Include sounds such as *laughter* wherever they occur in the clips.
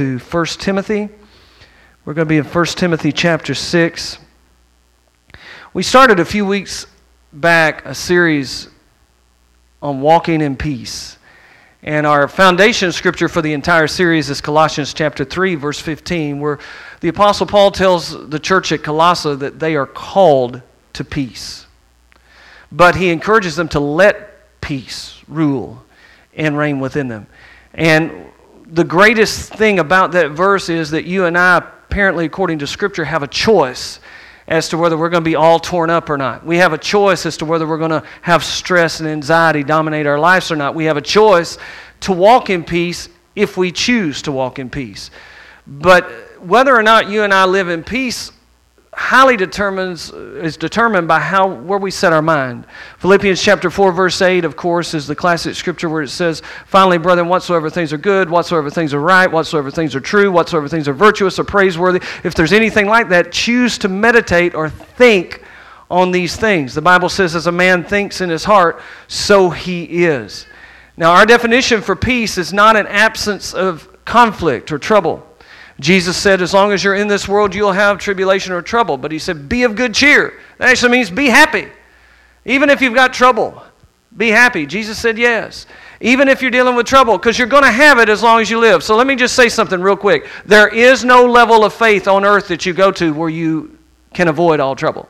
to 1 Timothy. We're going to be in 1 Timothy chapter 6. We started a few weeks back a series on walking in peace. And our foundation scripture for the entire series is Colossians chapter 3, verse 15, where the Apostle Paul tells the church at Colossae that they are called to peace. But he encourages them to let peace rule and reign within them. And the greatest thing about that verse is that you and I, apparently according to Scripture, have a choice as to whether we're going to be all torn up or not. We have a choice as to whether we're going to have stress and anxiety dominate our lives or not. We have a choice to walk in peace if we choose to walk in peace. But whether or not you and I live in peace highly determines uh, is determined by how where we set our mind. Philippians chapter 4 verse 8 of course is the classic scripture where it says, "Finally, brethren, whatsoever things are good, whatsoever things are right, whatsoever things are true, whatsoever things are virtuous or praiseworthy, if there's anything like that, choose to meditate or think on these things." The Bible says as a man thinks in his heart, so he is. Now, our definition for peace is not an absence of conflict or trouble. Jesus said, as long as you're in this world, you'll have tribulation or trouble. But he said, be of good cheer. That actually means be happy. Even if you've got trouble, be happy. Jesus said, yes. Even if you're dealing with trouble, because you're going to have it as long as you live. So let me just say something real quick. There is no level of faith on earth that you go to where you can avoid all trouble.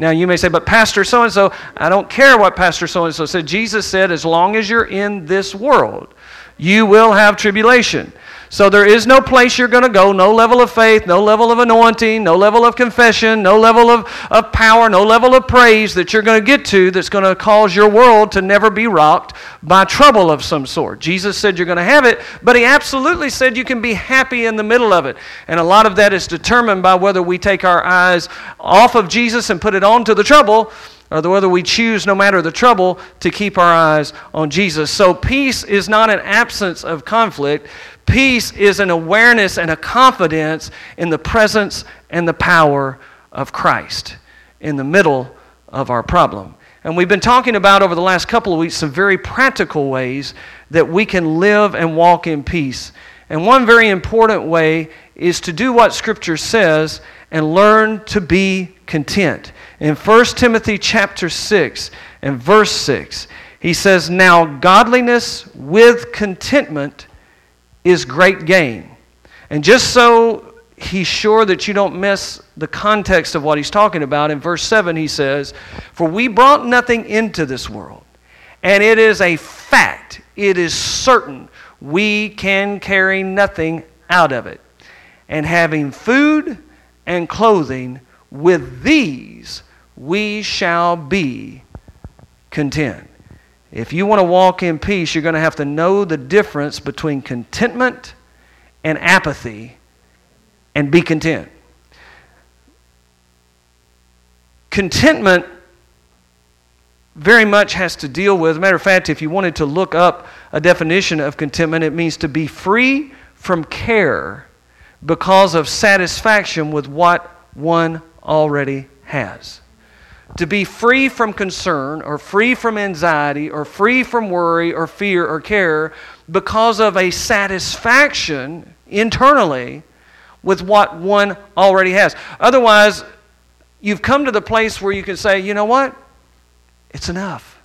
Now, you may say, but Pastor so and so, I don't care what Pastor so and so said. Jesus said, as long as you're in this world, you will have tribulation. So there is no place you're going to go, no level of faith, no level of anointing, no level of confession, no level of, of power, no level of praise that you're going to get to that's going to cause your world to never be rocked by trouble of some sort. Jesus said you're going to have it, but he absolutely said you can be happy in the middle of it. And a lot of that is determined by whether we take our eyes off of Jesus and put it on to the trouble or whether we choose, no matter the trouble, to keep our eyes on Jesus. So, peace is not an absence of conflict. Peace is an awareness and a confidence in the presence and the power of Christ in the middle of our problem. And we've been talking about over the last couple of weeks some very practical ways that we can live and walk in peace. And one very important way is to do what Scripture says and learn to be content. In 1 Timothy chapter 6 and verse 6, he says, Now godliness with contentment is great gain. And just so he's sure that you don't miss the context of what he's talking about, in verse 7 he says, For we brought nothing into this world, and it is a fact, it is certain, we can carry nothing out of it. And having food and clothing, with these we shall be content. If you want to walk in peace, you're going to have to know the difference between contentment and apathy and be content. Contentment very much has to deal with, matter of fact, if you wanted to look up a definition of contentment, it means to be free from care because of satisfaction with what one already has to be free from concern or free from anxiety or free from worry or fear or care because of a satisfaction internally with what one already has. Otherwise, you've come to the place where you can say, you know what? It's enough.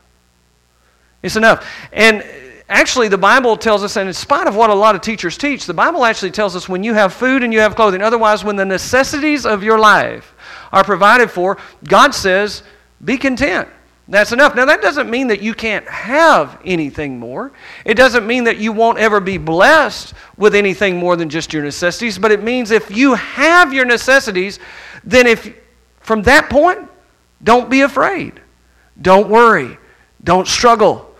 It's enough. And actually, the Bible tells us, and in spite of what a lot of teachers teach, the Bible actually tells us when you have food and you have clothing, otherwise, when the necessities of your life are provided for, God says, be content. That's enough. Now, that doesn't mean that you can't have anything more. It doesn't mean that you won't ever be blessed with anything more than just your necessities, but it means if you have your necessities, then if from that point, don't be afraid. Don't worry. Don't struggle.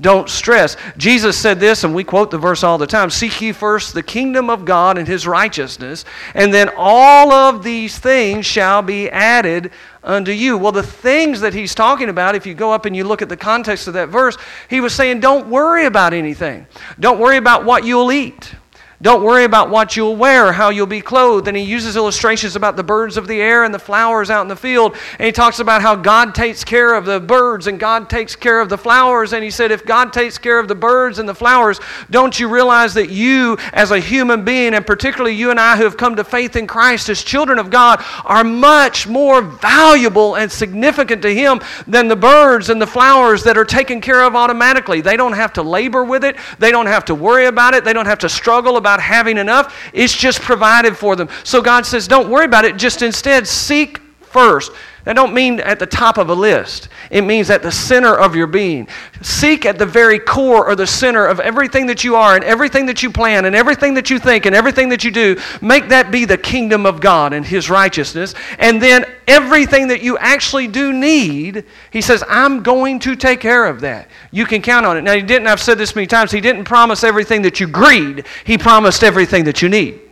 Don't stress. Jesus said this, and we quote the verse all the time Seek ye first the kingdom of God and his righteousness, and then all of these things shall be added unto you. Well, the things that he's talking about, if you go up and you look at the context of that verse, he was saying, Don't worry about anything. Don't worry about what you'll eat. Don't worry about what you'll wear, how you'll be clothed. And he uses illustrations about the birds of the air and the flowers out in the field. And he talks about how God takes care of the birds and God takes care of the flowers. And he said, if God takes care of the birds and the flowers, don't you realize that you, as a human being, and particularly you and I who have come to faith in Christ as children of God, are much more valuable and significant to him than the birds and the flowers that are taken care of automatically? They don't have to labor with it, they don't have to worry about it, they don't have to struggle about about having enough, it's just provided for them. So God says, don't worry about it, just instead seek first. That don't mean at the top of a list. It means at the center of your being. Seek at the very core or the center of everything that you are and everything that you plan and everything that you think and everything that you do. Make that be the kingdom of God and His righteousness. And then everything that you actually do need, He says, I'm going to take care of that. You can count on it. Now, He didn't, I've said this many times, He didn't promise everything that you greed, He promised everything that you need.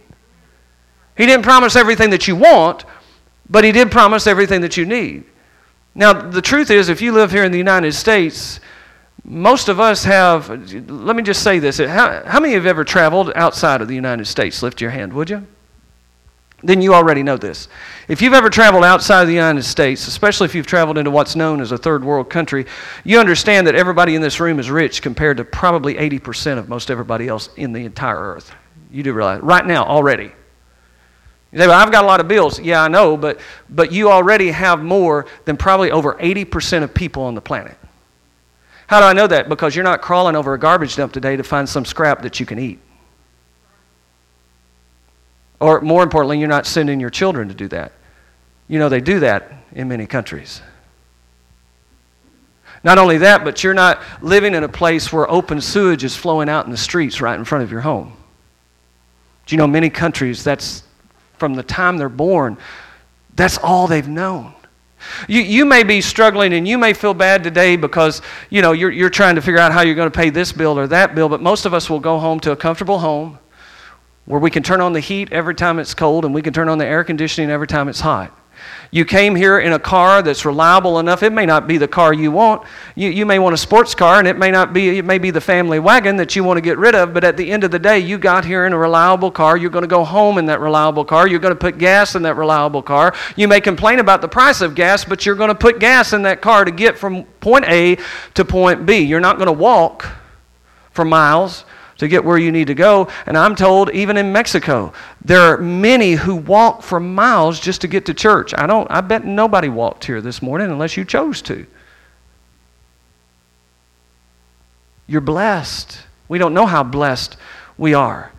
He didn't promise everything that you want, but he did promise everything that you need. Now, the truth is, if you live here in the United States, most of us have, let me just say this. How, how many of you have ever traveled outside of the United States? Lift your hand, would you? Then you already know this. If you've ever traveled outside of the United States, especially if you've traveled into what's known as a third world country, you understand that everybody in this room is rich compared to probably 80% of most everybody else in the entire earth. You do realize, right now, already. You say, well, I've got a lot of bills. Yeah, I know, but, but you already have more than probably over 80% of people on the planet. How do I know that? Because you're not crawling over a garbage dump today to find some scrap that you can eat. Or more importantly, you're not sending your children to do that. You know, they do that in many countries. Not only that, but you're not living in a place where open sewage is flowing out in the streets right in front of your home. Do you know many countries that's from the time they're born, that's all they've known. You, you may be struggling and you may feel bad today because you know you're, you're trying to figure out how you're going to pay this bill or that bill, but most of us will go home to a comfortable home where we can turn on the heat every time it's cold and we can turn on the air conditioning every time it's hot. You came here in a car that's reliable enough. It may not be the car you want. You, you may want a sports car, and it may not be, it may be the family wagon that you want to get rid of, but at the end of the day, you got here in a reliable car. You're going to go home in that reliable car. You're going to put gas in that reliable car. You may complain about the price of gas, but you're going to put gas in that car to get from point A to point B. You're not going to walk for miles to get where you need to go. And I'm told, even in Mexico, there are many who walk for miles just to get to church. I don't. I bet nobody walked here this morning unless you chose to. You're blessed. We don't know how blessed we are.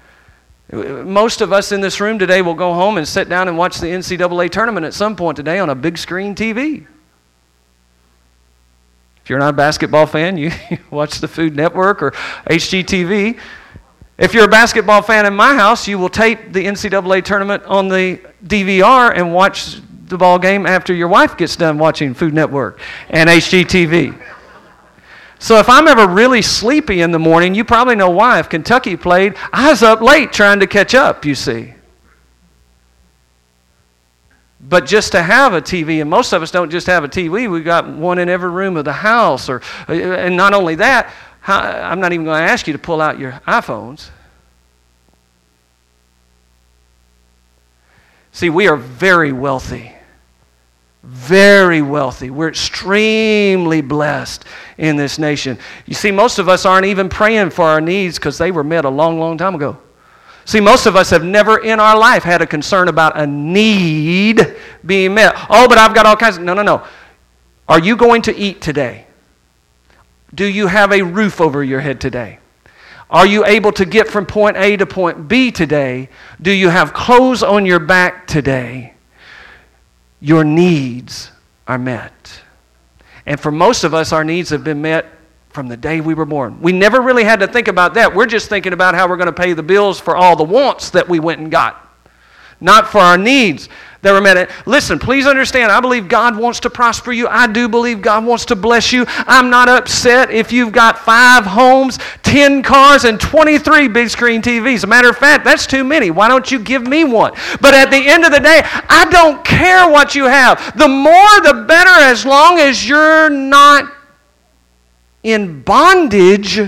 Most of us in this room today will go home and sit down and watch the NCAA tournament at some point today on a big screen TV. If you're not a basketball fan, you *laughs* watch the Food Network or HGTV. If you're a basketball fan in my house, you will tape the NCAA tournament on the DVR and watch the ball game after your wife gets done watching Food Network and HGTV. So if I'm ever really sleepy in the morning, you probably know why. If Kentucky played, I was up late trying to catch up, you see. But just to have a TV, and most of us don't just have a TV, we've got one in every room of the house. Or, uh, and not only that, I'm not even going to ask you to pull out your iPhones. See, we are very wealthy. Very wealthy. We're extremely blessed in this nation. You see, most of us aren't even praying for our needs because they were met a long, long time ago. See, most of us have never in our life had a concern about a need being met. Oh, but I've got all kinds of. No, no, no. Are you going to eat today? Do you have a roof over your head today? Are you able to get from point A to point B today? Do you have clothes on your back today? Your needs are met. And for most of us, our needs have been met from the day we were born. We never really had to think about that. We're just thinking about how we're going to pay the bills for all the wants that we went and got, not for our needs that were met. Listen, please understand, I believe God wants to prosper you. I do believe God wants to bless you. I'm not upset if you've got five homes, 10 cars, and 23 big screen TVs. As a matter of fact, that's too many. Why don't you give me one? But at the end of the day, I don't care what you have. The more, the better, as long as you're not in bondage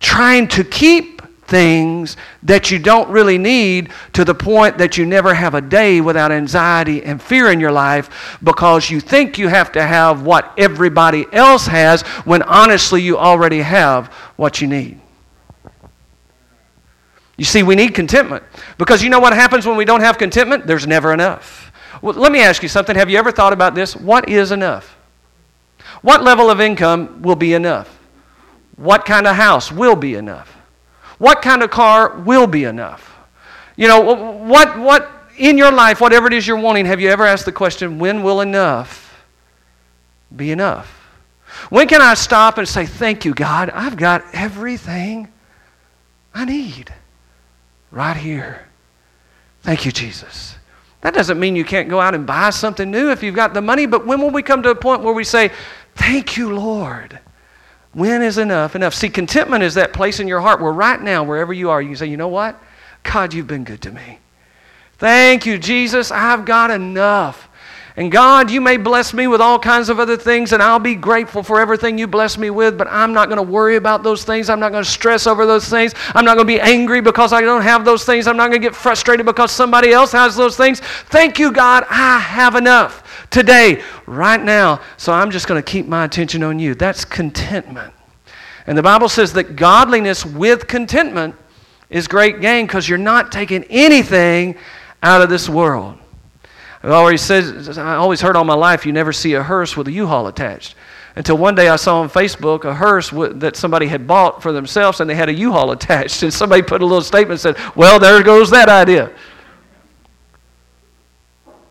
trying to keep things that you don't really need to the point that you never have a day without anxiety and fear in your life because you think you have to have what everybody else has when honestly you already have what you need. You see, we need contentment because you know what happens when we don't have contentment? There's never enough. Well, let me ask you something. Have you ever thought about this? What is enough? What level of income will be enough? What kind of house will be enough? What kind of car will be enough? You know, what, what in your life, whatever it is you're wanting, have you ever asked the question, when will enough be enough? When can I stop and say, Thank you, God, I've got everything I need right here. Thank you, Jesus. That doesn't mean you can't go out and buy something new if you've got the money, but when will we come to a point where we say, Thank you, Lord? When is enough enough? See, contentment is that place in your heart where right now, wherever you are, you say, You know what? God, you've been good to me. Thank you, Jesus. I've got enough. And God, you may bless me with all kinds of other things, and I'll be grateful for everything you bless me with, but I'm not going to worry about those things. I'm not going to stress over those things. I'm not going to be angry because I don't have those things. I'm not going to get frustrated because somebody else has those things. Thank you, God. I have enough today, right now. So I'm just going to keep my attention on you. That's contentment. And the Bible says that godliness with contentment is great gain because you're not taking anything out of this world. I've always said, I always heard all my life, you never see a hearse with a U-Haul attached. Until one day I saw on Facebook a hearse that somebody had bought for themselves and they had a U-Haul attached. *laughs* And somebody put a little statement and said, well, there goes that idea.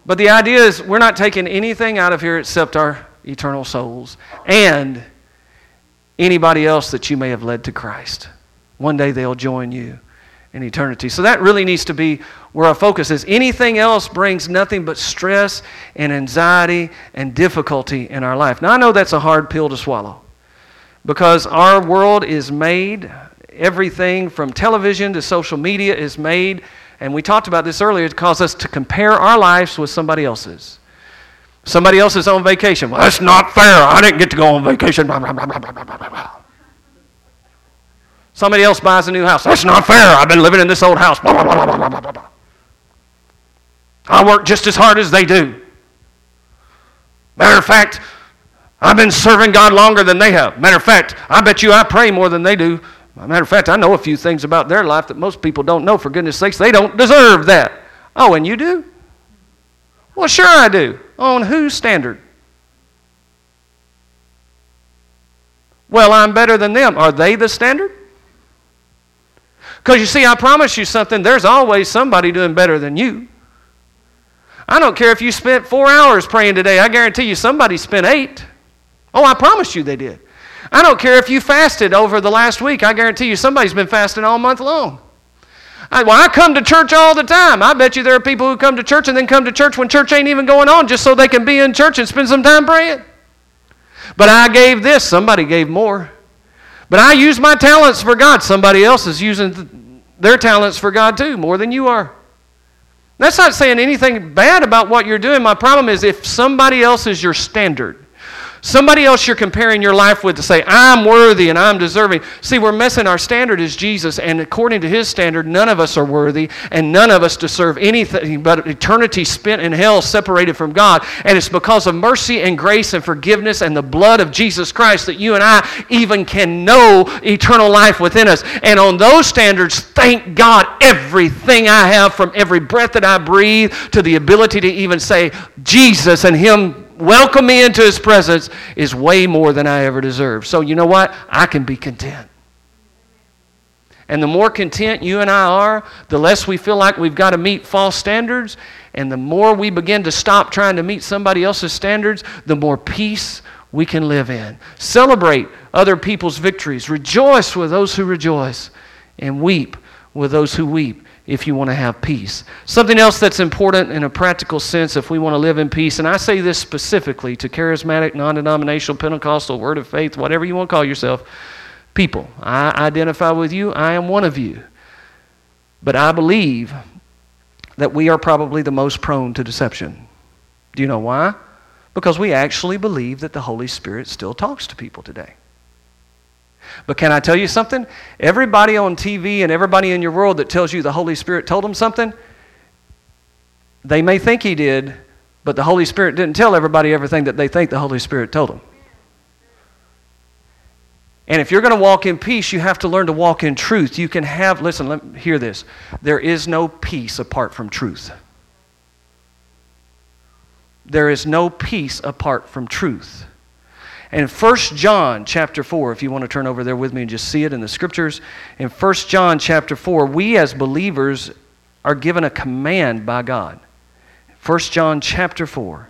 But the idea is we're not taking anything out of here except our eternal souls and anybody else that you may have led to Christ. One day they'll join you in eternity. So that really needs to be where our focus is. Anything else brings nothing but stress and anxiety and difficulty in our life. Now, I know that's a hard pill to swallow because our world is made, everything from television to social media is made, and we talked about this earlier, it causes us to compare our lives with somebody else's. Somebody else is on vacation. Well, that's not fair. I didn't get to go on vacation. Blah, blah, blah, Somebody else buys a new house. That's not fair. I've been living in this old house. I work just as hard as they do. Matter of fact, I've been serving God longer than they have. Matter of fact, I bet you I pray more than they do. Matter of fact, I know a few things about their life that most people don't know. For goodness sakes, they don't deserve that. Oh, and you do? Well, sure I do. On whose standard? Well, I'm better than them. Are they the standard? Because you see, I promise you something, there's always somebody doing better than you. I don't care if you spent four hours praying today, I guarantee you somebody spent eight. Oh, I promise you they did. I don't care if you fasted over the last week, I guarantee you somebody's been fasting all month long. I, well, I come to church all the time. I bet you there are people who come to church and then come to church when church ain't even going on just so they can be in church and spend some time praying. But I gave this, somebody gave more. But I use my talents for God. Somebody else is using their talents for God too, more than you are. That's not saying anything bad about what you're doing. My problem is if somebody else is your standard, Somebody else you're comparing your life with to say, I'm worthy and I'm deserving. See, we're missing our standard is Jesus, and according to his standard, none of us are worthy and none of us deserve anything but eternity spent in hell separated from God. And it's because of mercy and grace and forgiveness and the blood of Jesus Christ that you and I even can know eternal life within us. And on those standards, thank God, everything I have from every breath that I breathe to the ability to even say Jesus and him welcome me into his presence is way more than I ever deserve. So, you know what? I can be content. And the more content you and I are, the less we feel like we've got to meet false standards. And the more we begin to stop trying to meet somebody else's standards, the more peace we can live in. Celebrate other people's victories. Rejoice with those who rejoice. And weep with those who weep if you want to have peace. Something else that's important in a practical sense if we want to live in peace, and I say this specifically to charismatic, non denominational, Pentecostal, Word of Faith, whatever you want to call yourself, people. I identify with you, I am one of you. But I believe that we are probably the most prone to deception. Do you know why? Because we actually believe that the Holy Spirit still talks to people today. But can I tell you something? Everybody on TV and everybody in your world that tells you the Holy Spirit told them something, they may think He did, but the Holy Spirit didn't tell everybody everything that they think the Holy Spirit told them. And if you're going to walk in peace, you have to learn to walk in truth. You can have, listen, let me hear this. There is no peace apart from truth. There is no peace apart from truth. And 1 John chapter 4, if you want to turn over there with me and just see it in the scriptures, in 1 John chapter 4, we as believers are given a command by God. 1 John chapter 4.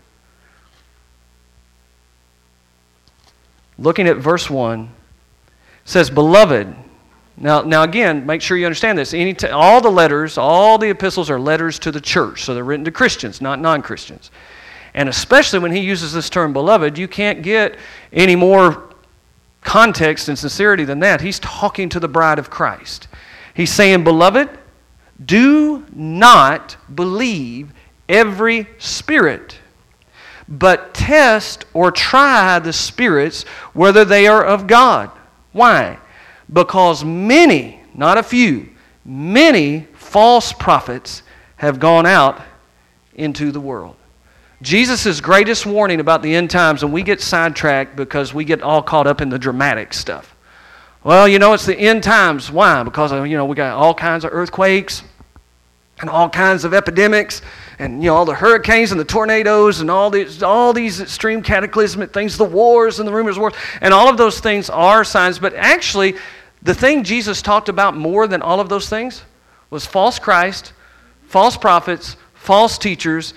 Looking at verse 1, says, Beloved, now, now again, make sure you understand this. Any t- all the letters, all the epistles are letters to the church, so they're written to Christians, not non Christians. And especially when he uses this term beloved, you can't get any more context and sincerity than that. He's talking to the bride of Christ. He's saying, Beloved, do not believe every spirit, but test or try the spirits whether they are of God. Why? Because many, not a few, many false prophets have gone out into the world. Jesus' greatest warning about the end times, and we get sidetracked because we get all caught up in the dramatic stuff. Well, you know, it's the end times. Why? Because, you know, we got all kinds of earthquakes and all kinds of epidemics and, you know, all the hurricanes and the tornadoes and all these, all these extreme cataclysmic things, the wars and the rumors of wars. And all of those things are signs. But actually, the thing Jesus talked about more than all of those things was false Christ, false prophets, false teachers,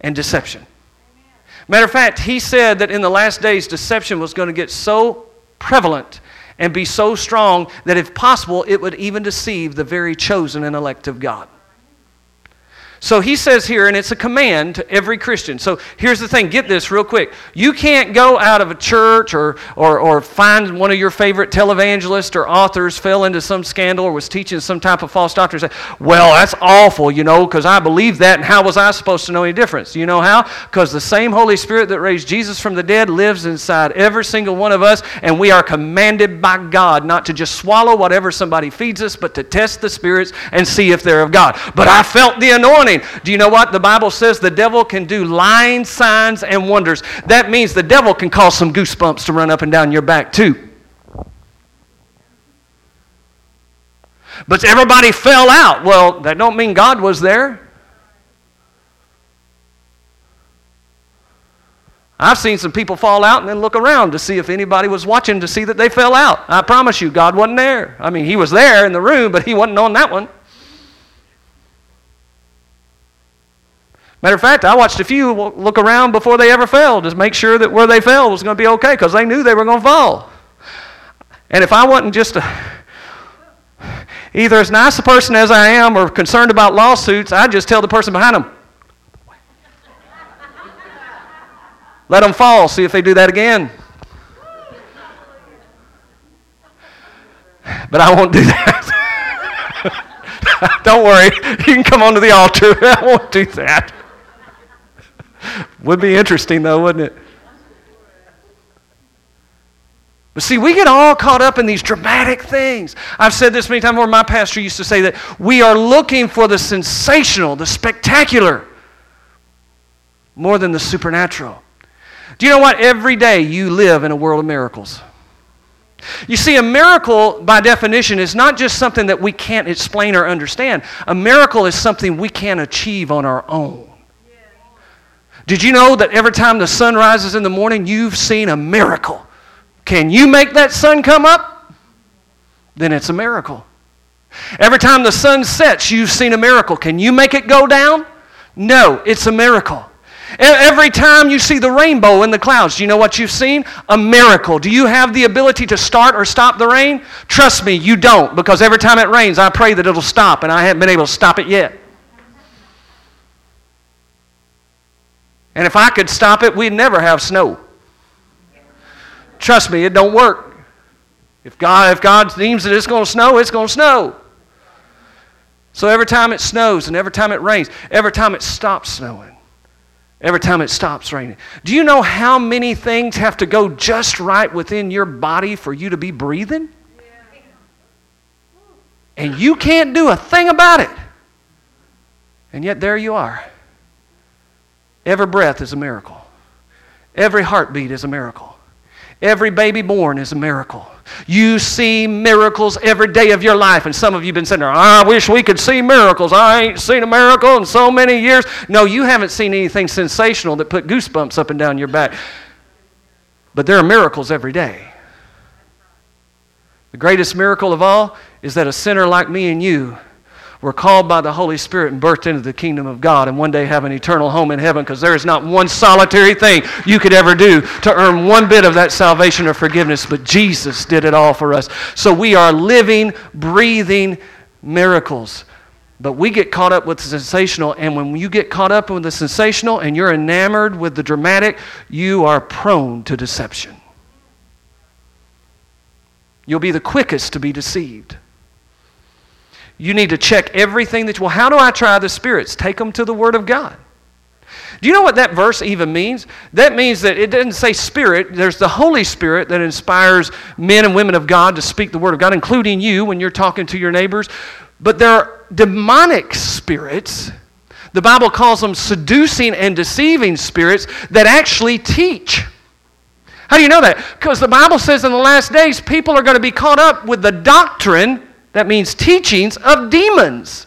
and deception. Matter of fact, he said that in the last days, deception was going to get so prevalent and be so strong that if possible, it would even deceive the very chosen and elect of God. So he says here, and it's a command to every Christian. So here's the thing get this real quick. You can't go out of a church or, or, or find one of your favorite televangelists or authors fell into some scandal or was teaching some type of false doctrine and say, Well, that's awful, you know, because I believe that, and how was I supposed to know any difference? You know how? Because the same Holy Spirit that raised Jesus from the dead lives inside every single one of us, and we are commanded by God not to just swallow whatever somebody feeds us, but to test the spirits and see if they're of God. But I felt the anointing. Do you know what? The Bible says the devil can do lying signs and wonders. That means the devil can cause some goosebumps to run up and down your back, too. But everybody fell out. Well, that don't mean God was there. I've seen some people fall out and then look around to see if anybody was watching to see that they fell out. I promise you, God wasn't there. I mean, He was there in the room, but He wasn't on that one. Matter of fact, I watched a few look around before they ever fell to make sure that where they fell was going to be okay because they knew they were going to fall. And if I wasn't just a, either as nice a person as I am or concerned about lawsuits, I'd just tell the person behind them, let them fall, see if they do that again. But I won't do that. *laughs* Don't worry, you can come onto the altar. *laughs* I won't do that. Would be interesting, though, wouldn't it? But see, we get all caught up in these dramatic things. I've said this many times before. My pastor used to say that we are looking for the sensational, the spectacular, more than the supernatural. Do you know what? Every day you live in a world of miracles. You see, a miracle, by definition, is not just something that we can't explain or understand. A miracle is something we can't achieve on our own. Did you know that every time the sun rises in the morning, you've seen a miracle? Can you make that sun come up? Then it's a miracle. Every time the sun sets, you've seen a miracle. Can you make it go down? No, it's a miracle. Every time you see the rainbow in the clouds, do you know what you've seen? A miracle. Do you have the ability to start or stop the rain? Trust me, you don't, because every time it rains, I pray that it'll stop, and I haven't been able to stop it yet. And if I could stop it, we'd never have snow. Trust me, it don't work. If God, if God deems that it's going to snow, it's going to snow. So every time it snows and every time it rains, every time it stops snowing, every time it stops raining, do you know how many things have to go just right within your body for you to be breathing? And you can't do a thing about it. And yet there you are. Every breath is a miracle. Every heartbeat is a miracle. Every baby born is a miracle. You see miracles every day of your life. And some of you have been sitting there, I wish we could see miracles. I ain't seen a miracle in so many years. No, you haven't seen anything sensational that put goosebumps up and down your back. But there are miracles every day. The greatest miracle of all is that a sinner like me and you were called by the Holy Spirit and birthed into the kingdom of God and one day have an eternal home in heaven because there is not one solitary thing you could ever do to earn one bit of that salvation or forgiveness, but Jesus did it all for us. So we are living, breathing miracles. But we get caught up with the sensational, and when you get caught up with the sensational and you're enamored with the dramatic, you are prone to deception. You'll be the quickest to be deceived. You need to check everything that you, well, how do I try the spirits? Take them to the Word of God. Do you know what that verse even means? That means that it doesn't say spirit. There's the Holy Spirit that inspires men and women of God to speak the Word of God, including you when you're talking to your neighbors. But there are demonic spirits. The Bible calls them seducing and deceiving spirits that actually teach. How do you know that? Because the Bible says in the last days, people are going to be caught up with the doctrine that means teachings of demons.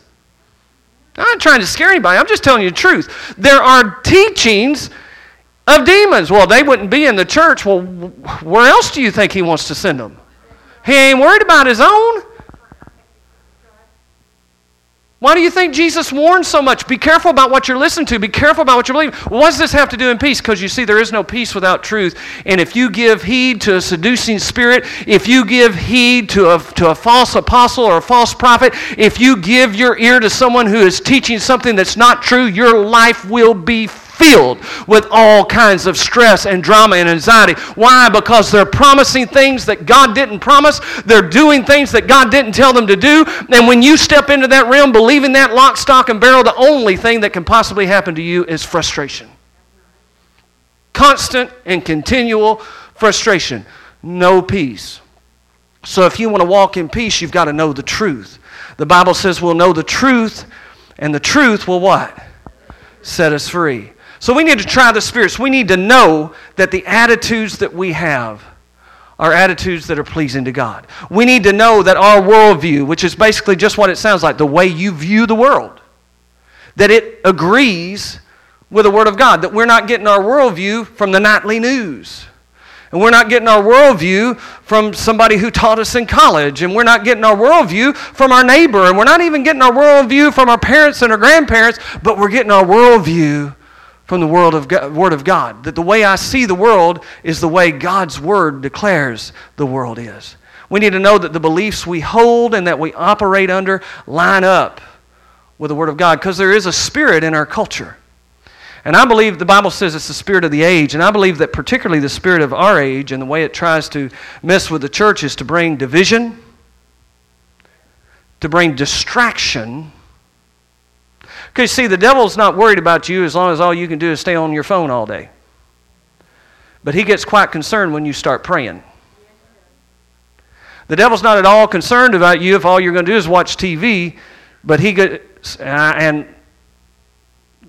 I'm not trying to scare anybody. I'm just telling you the truth. There are teachings of demons. Well, they wouldn't be in the church. Well, where else do you think he wants to send them? He ain't worried about his own. Why do you think Jesus warned so much? Be careful about what you're listening to. Be careful about what you believe. What does this have to do in peace? Because you see, there is no peace without truth. And if you give heed to a seducing spirit, if you give heed to a, to a false apostle or a false prophet, if you give your ear to someone who is teaching something that's not true, your life will be filled with all kinds of stress and drama and anxiety. Why? Because they're promising things that God didn't promise. They're doing things that God didn't tell them to do. And when you step into that realm believing that lock, stock, and barrel, the only thing that can possibly happen to you is frustration. Constant and continual frustration. No peace. So if you want to walk in peace, you've got to know the truth. The Bible says we'll know the truth, and the truth will what? Set us free. So we need to try the spirits. We need to know that the attitudes that we have are attitudes that are pleasing to God. We need to know that our worldview, which is basically just what it sounds like, the way you view the world, that it agrees with the Word of God, that we're not getting our worldview from the nightly news. And we're not getting our worldview from somebody who taught us in college. And we're not getting our worldview from our neighbor. And we're not even getting our worldview from our parents and our grandparents, but we're getting our worldview from the world of God, Word of God. That the way I see the world is the way God's Word declares the world is. We need to know that the beliefs we hold and that we operate under line up with the Word of God because there is a spirit in our culture. And I believe the Bible says it's the spirit of the age. And I believe that particularly the spirit of our age and the way it tries to mess with the church is to bring division, to bring distraction, because, see, the devil's not worried about you as long as all you can do is stay on your phone all day. But he gets quite concerned when you start praying. The devil's not at all concerned about you if all you're going to do is watch TV, but he gets, uh, and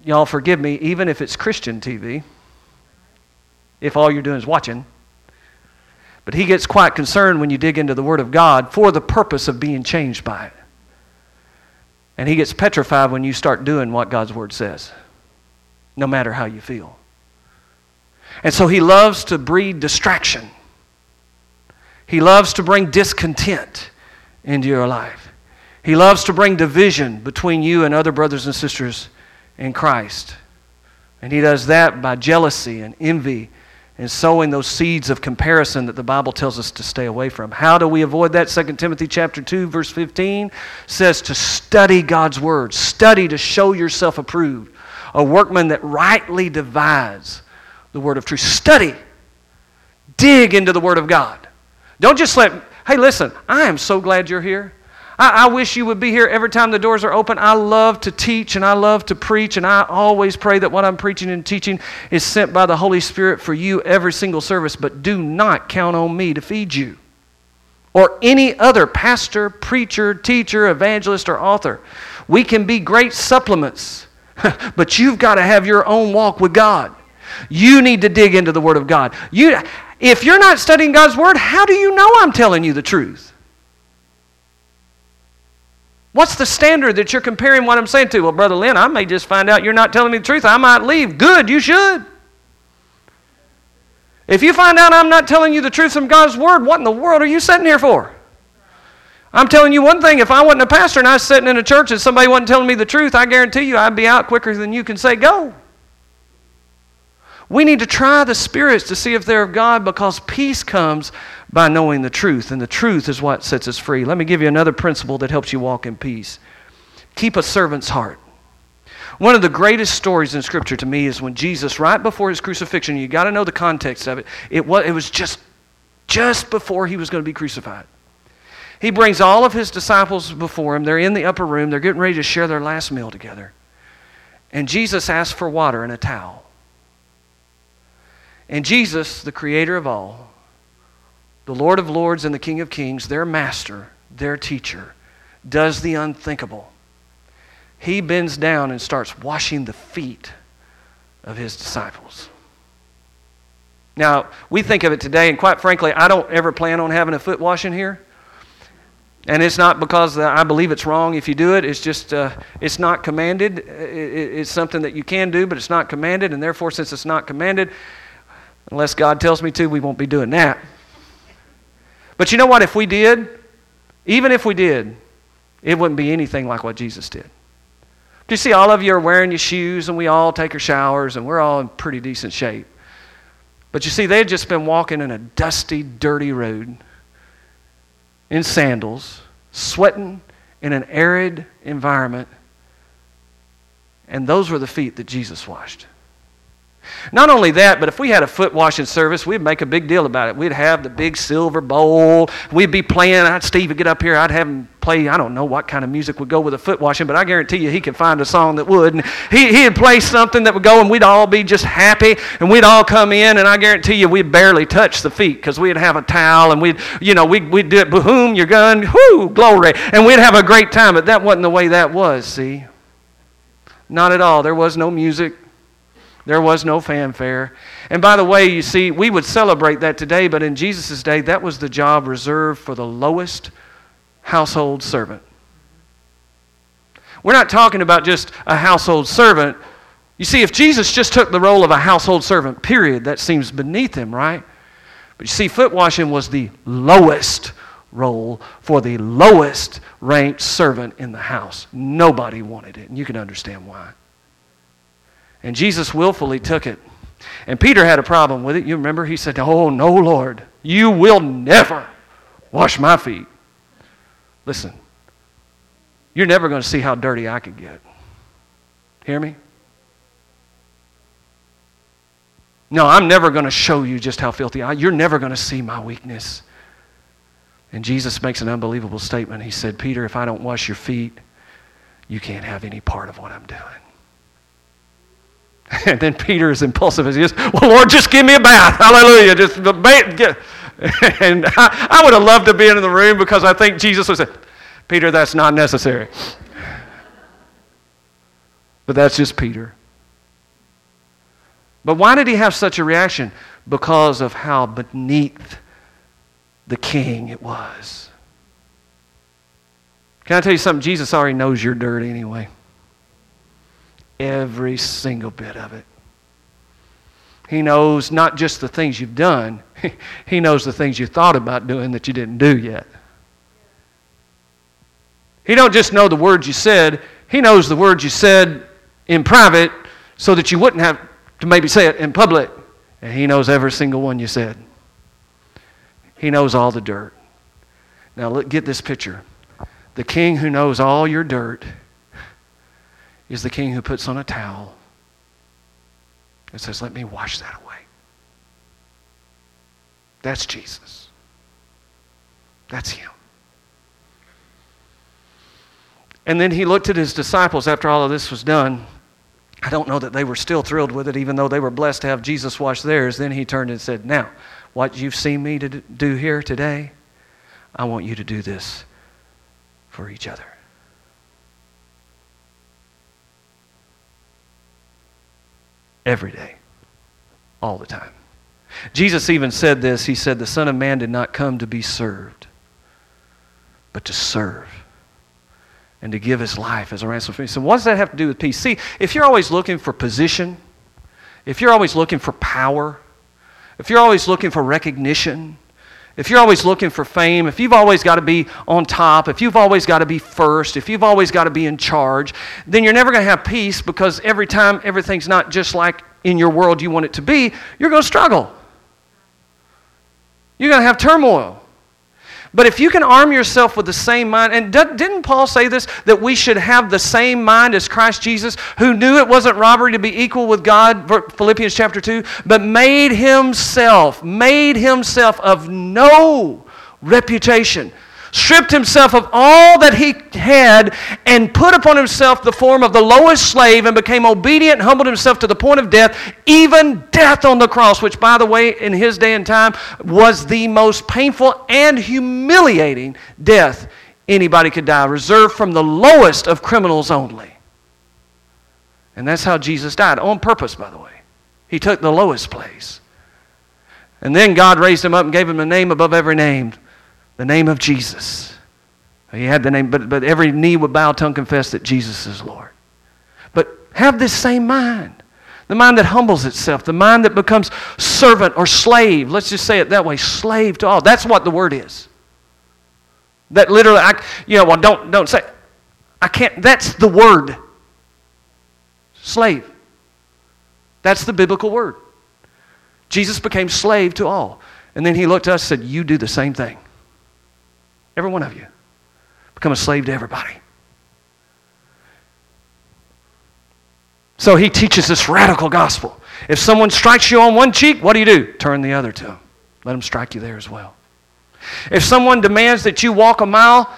y'all forgive me, even if it's Christian TV, if all you're doing is watching. But he gets quite concerned when you dig into the Word of God for the purpose of being changed by it. And he gets petrified when you start doing what God's word says, no matter how you feel. And so he loves to breed distraction. He loves to bring discontent into your life. He loves to bring division between you and other brothers and sisters in Christ. And he does that by jealousy and envy and sowing those seeds of comparison that the Bible tells us to stay away from. How do we avoid that? 2 Timothy chapter 2 verse 15 says to study God's word. Study to show yourself approved, a workman that rightly divides the word of truth. Study. Dig into the word of God. Don't just let Hey, listen, I am so glad you're here. I, I, wish you would be here every time the doors are open. I love to teach and I love to preach, and I always pray that what I'm preaching and teaching is sent by the Holy Spirit for you every single service. But do not count on me to feed you. or any other pastor, preacher, teacher, evangelist, or author. We can be great supplements, *laughs* but you've got to have your own walk with God. You need to dig into the Word of God. You, if you're not studying God's Word, how do you know I'm telling you the truth? What's the standard that you're comparing what I'm saying to? Well, Brother Lynn, I may just find out you're not telling me the truth. I might leave. Good, you should. If you find out I'm not telling you the truth from God's Word, what in the world are you sitting here for? I'm telling you one thing if I wasn't a pastor and I was sitting in a church and somebody wasn't telling me the truth, I guarantee you I'd be out quicker than you can say go. We need to try the spirits to see if they're of God because peace comes by knowing the truth, and the truth is what sets us free. Let me give you another principle that helps you walk in peace keep a servant's heart. One of the greatest stories in Scripture to me is when Jesus, right before his crucifixion, you got to know the context of it, it was, it was just, just before he was going to be crucified. He brings all of his disciples before him. They're in the upper room, they're getting ready to share their last meal together. And Jesus asks for water and a towel. And Jesus, the creator of all, the Lord of lords and the King of kings, their master, their teacher, does the unthinkable. He bends down and starts washing the feet of his disciples. Now, we think of it today, and quite frankly, I don't ever plan on having a foot washing here. And it's not because I believe it's wrong if you do it. It's just, uh, it's not commanded. It's something that you can do, but it's not commanded. And therefore, since it's not commanded, unless God tells me to, we won't be doing that. But you know what? If we did, even if we did, it wouldn't be anything like what Jesus did. Do you see, all of you are wearing your shoes, and we all take our showers, and we're all in pretty decent shape. But you see, they had just been walking in a dusty, dirty road in sandals, sweating in an arid environment. And those were the feet that Jesus washed. Not only that, but if we had a foot washing service, we'd make a big deal about it. We'd have the big silver bowl. We'd be playing. I'd Steve would get up here. I'd have him play. I don't know what kind of music would go with a foot washing, but I guarantee you he could find a song that would. And he, he'd play something that would go, and we'd all be just happy. And we'd all come in, and I guarantee you we'd barely touch the feet because we'd have a towel, and we'd, you know, we'd, we'd do it, boom, you're gun, whoo, glory. And we'd have a great time, but that wasn't the way that was, see? Not at all. There was no music. There was no fanfare. And by the way, you see, we would celebrate that today, but in Jesus' day, that was the job reserved for the lowest household servant. We're not talking about just a household servant. You see, if Jesus just took the role of a household servant, period, that seems beneath him, right? But you see, foot washing was the lowest role for the lowest ranked servant in the house. Nobody wanted it, and you can understand why. And Jesus willfully took it. And Peter had a problem with it. You remember? He said, Oh, no, Lord, you will never wash my feet. Listen, you're never going to see how dirty I could get. Hear me? No, I'm never going to show you just how filthy I You're never going to see my weakness. And Jesus makes an unbelievable statement. He said, Peter, if I don't wash your feet, you can't have any part of what I'm doing. And *laughs* then Peter is impulsive as he is. Well, Lord, just give me a bath. Hallelujah. Just get. *laughs* And I, I would have loved to be in the room because I think Jesus would say, Peter, that's not necessary. *laughs* But that's just Peter. But why did he have such a reaction? Because of how beneath the king it was. Can I tell you something? Jesus already knows you're dirt anyway. Every single bit of it. He knows not just the things you've done, *laughs* He knows the things you thought about doing that you didn't do yet. He don't just know the words you said, He knows the words you said in private so that you wouldn't have to maybe say it in public. And He knows every single one you said. He knows all the dirt. Now, look, get this picture. The king who knows all your dirt is the king who puts on a towel and says, Let me wash that away. That's Jesus. That's him. And then he looked at his disciples after all of this was done. I don't know that they were still thrilled with it, even though they were blessed to have Jesus wash theirs. Then he turned and said, Now, what you've seen me to do here today, I want you to do this for each other. Every day, all the time. Jesus even said this. He said, The Son of Man did not come to be served, but to serve and to give his life as a ransom for me. So, what does that have to do with peace? See, if you're always looking for position, if you're always looking for power, if you're always looking for recognition, if you're always looking for fame, if you've always got to be on top, if you've always got to be first, if you've always got to be in charge, then you're never going to have peace because every time everything's not just like in your world you want it to be, you're going to struggle. You're going to have turmoil. But if you can arm yourself with the same mind, and didn't Paul say this, that we should have the same mind as Christ Jesus, who knew it wasn't robbery to be equal with God, Philippians chapter 2, but made himself, made himself of no reputation stripped himself of all that he had, and put upon himself the form of the lowest slave, and became obedient humbled himself to the point of death, even death on the cross, which, by the way, in his day and time, was the most painful and humiliating death anybody could die, reserved from the lowest of criminals only. And that's how Jesus died, on purpose, by the way. He took the lowest place. And then God raised him up and gave him a name above every name the name of Jesus. He had the name, but, but every knee would bow, tongue confess that Jesus is Lord. But have this same mind. The mind that humbles itself, the mind that becomes servant or slave. Let's just say it that way slave to all. That's what the word is. That literally, I, you know, well, don't, don't say, I can't, that's the word. Slave. That's the biblical word. Jesus became slave to all. And then he looked at us and said, You do the same thing. Every one of you. Become a slave to everybody. So he teaches this radical gospel. If someone strikes you on one cheek, what do you do? Turn the other to them. Let them strike you there as well. If someone demands that you walk a mile,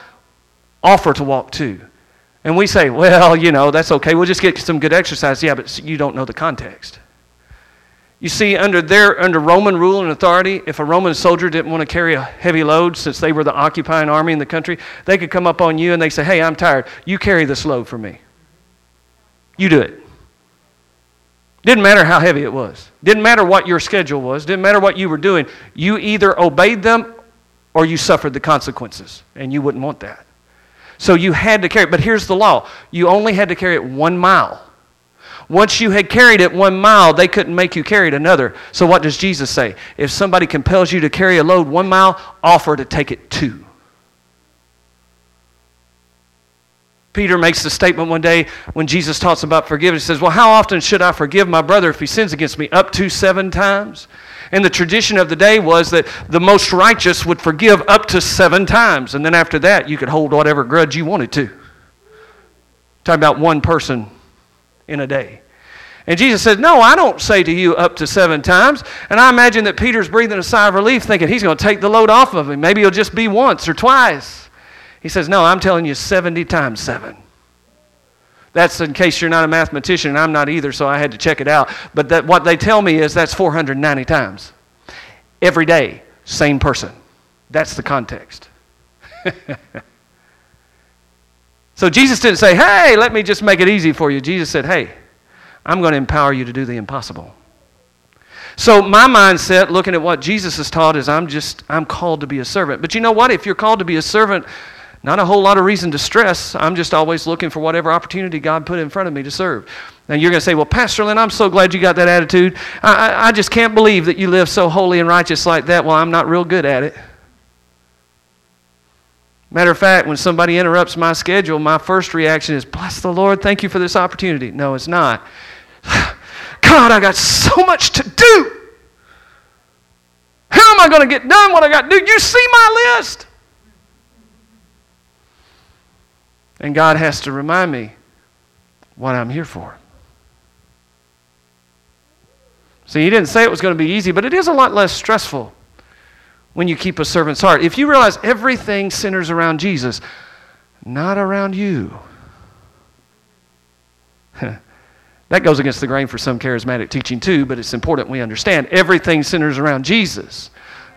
offer to walk two. And we say, well, you know, that's okay. We'll just get some good exercise. Yeah, but you don't know the context. You see, under their under Roman rule and authority, if a Roman soldier didn't want to carry a heavy load, since they were the occupying army in the country, they could come up on you and they say, "Hey, I'm tired. You carry this load for me. You do it." Didn't matter how heavy it was. Didn't matter what your schedule was. Didn't matter what you were doing. You either obeyed them or you suffered the consequences, and you wouldn't want that. So you had to carry it. But here's the law: you only had to carry it one mile. Once you had carried it one mile, they couldn't make you carry it another. So what does Jesus say? If somebody compels you to carry a load one mile, offer to take it two. Peter makes the statement one day when Jesus talks about forgiveness. He says, Well, how often should I forgive my brother if he sins against me? Up to seven times. And the tradition of the day was that the most righteous would forgive up to seven times. And then after that, you could hold whatever grudge you wanted to. Talking about one person in a day. And Jesus said, No, I don't say to you up to seven times. And I imagine that Peter's breathing a sigh of relief, thinking he's going to take the load off of him. Maybe it'll just be once or twice. He says, No, I'm telling you 70 times seven. That's in case you're not a mathematician, and I'm not either, so I had to check it out. But that, what they tell me is that's 490 times. Every day, same person. That's the context. *laughs* So Jesus didn't say, hey, let me just make it easy for you. Jesus said, hey, I'm going to empower you to do the impossible. So my mindset, looking at what Jesus has taught, is I'm just I'm called to be a servant. But you know what? If you're called to be a servant, not a whole lot of reason to stress. I'm just always looking for whatever opportunity God put in front of me to serve. Now you're going to say, "Well, Pastor Lynn, I'm so glad you got that attitude. I, I, I just can't believe that you live so holy and righteous like that." Well, I'm not real good at it. Matter of fact, when somebody interrupts my schedule, my first reaction is, Bless the Lord, thank you for this opportunity. No, it's not. *sighs* God, I got so much to do. How am I going to get done what I got to do? You see my list. And God has to remind me what I'm here for. See, He didn't say it was going to be easy, but it is a lot less stressful when you keep a servant's heart. If you realize everything centers around Jesus, not around you. *laughs* that goes against the grain for some charismatic teaching too, but it's important we understand everything centers around Jesus,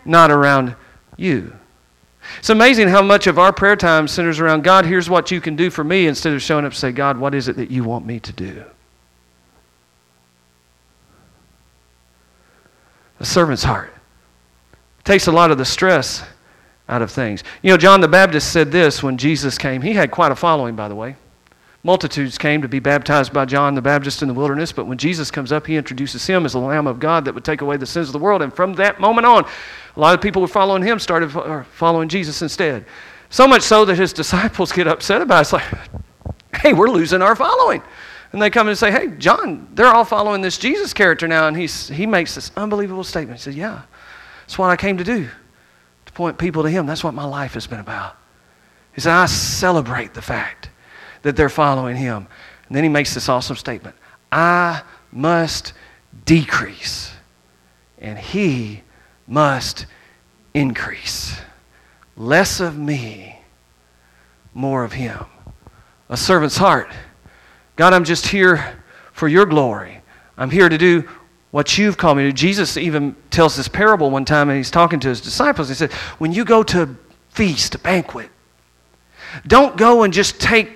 not around you. It's amazing how much of our prayer time centers around God, here's what you can do for me, instead of showing up and say, God, what is it that you want me to do? A servant's heart takes a lot of the stress out of things. You know, John the Baptist said this when Jesus came. He had quite a following, by the way. Multitudes came to be baptized by John the Baptist in the wilderness, but when Jesus comes up, he introduces him as the Lamb of God that would take away the sins of the world. And from that moment on, a lot of people who were following him started following Jesus instead. So much so that his *laughs* disciples get upset about it. It's like, hey, we're losing our following. And they come and say, hey, John, they're all following this Jesus character now. And he's, he makes this unbelievable statement. He says, yeah, that's what I came to do, to point people to him. That's what my life has been about. He said, I celebrate the fact that they're following him. And then he makes this awesome statement I must decrease, and he must increase. Less of me, more of him. A servant's heart. God, I'm just here for your glory. I'm here to do what you've called me to. Jesus even tells this parable one time, and he's talking to his disciples. He said, When you go to a feast, a banquet, don't go and just take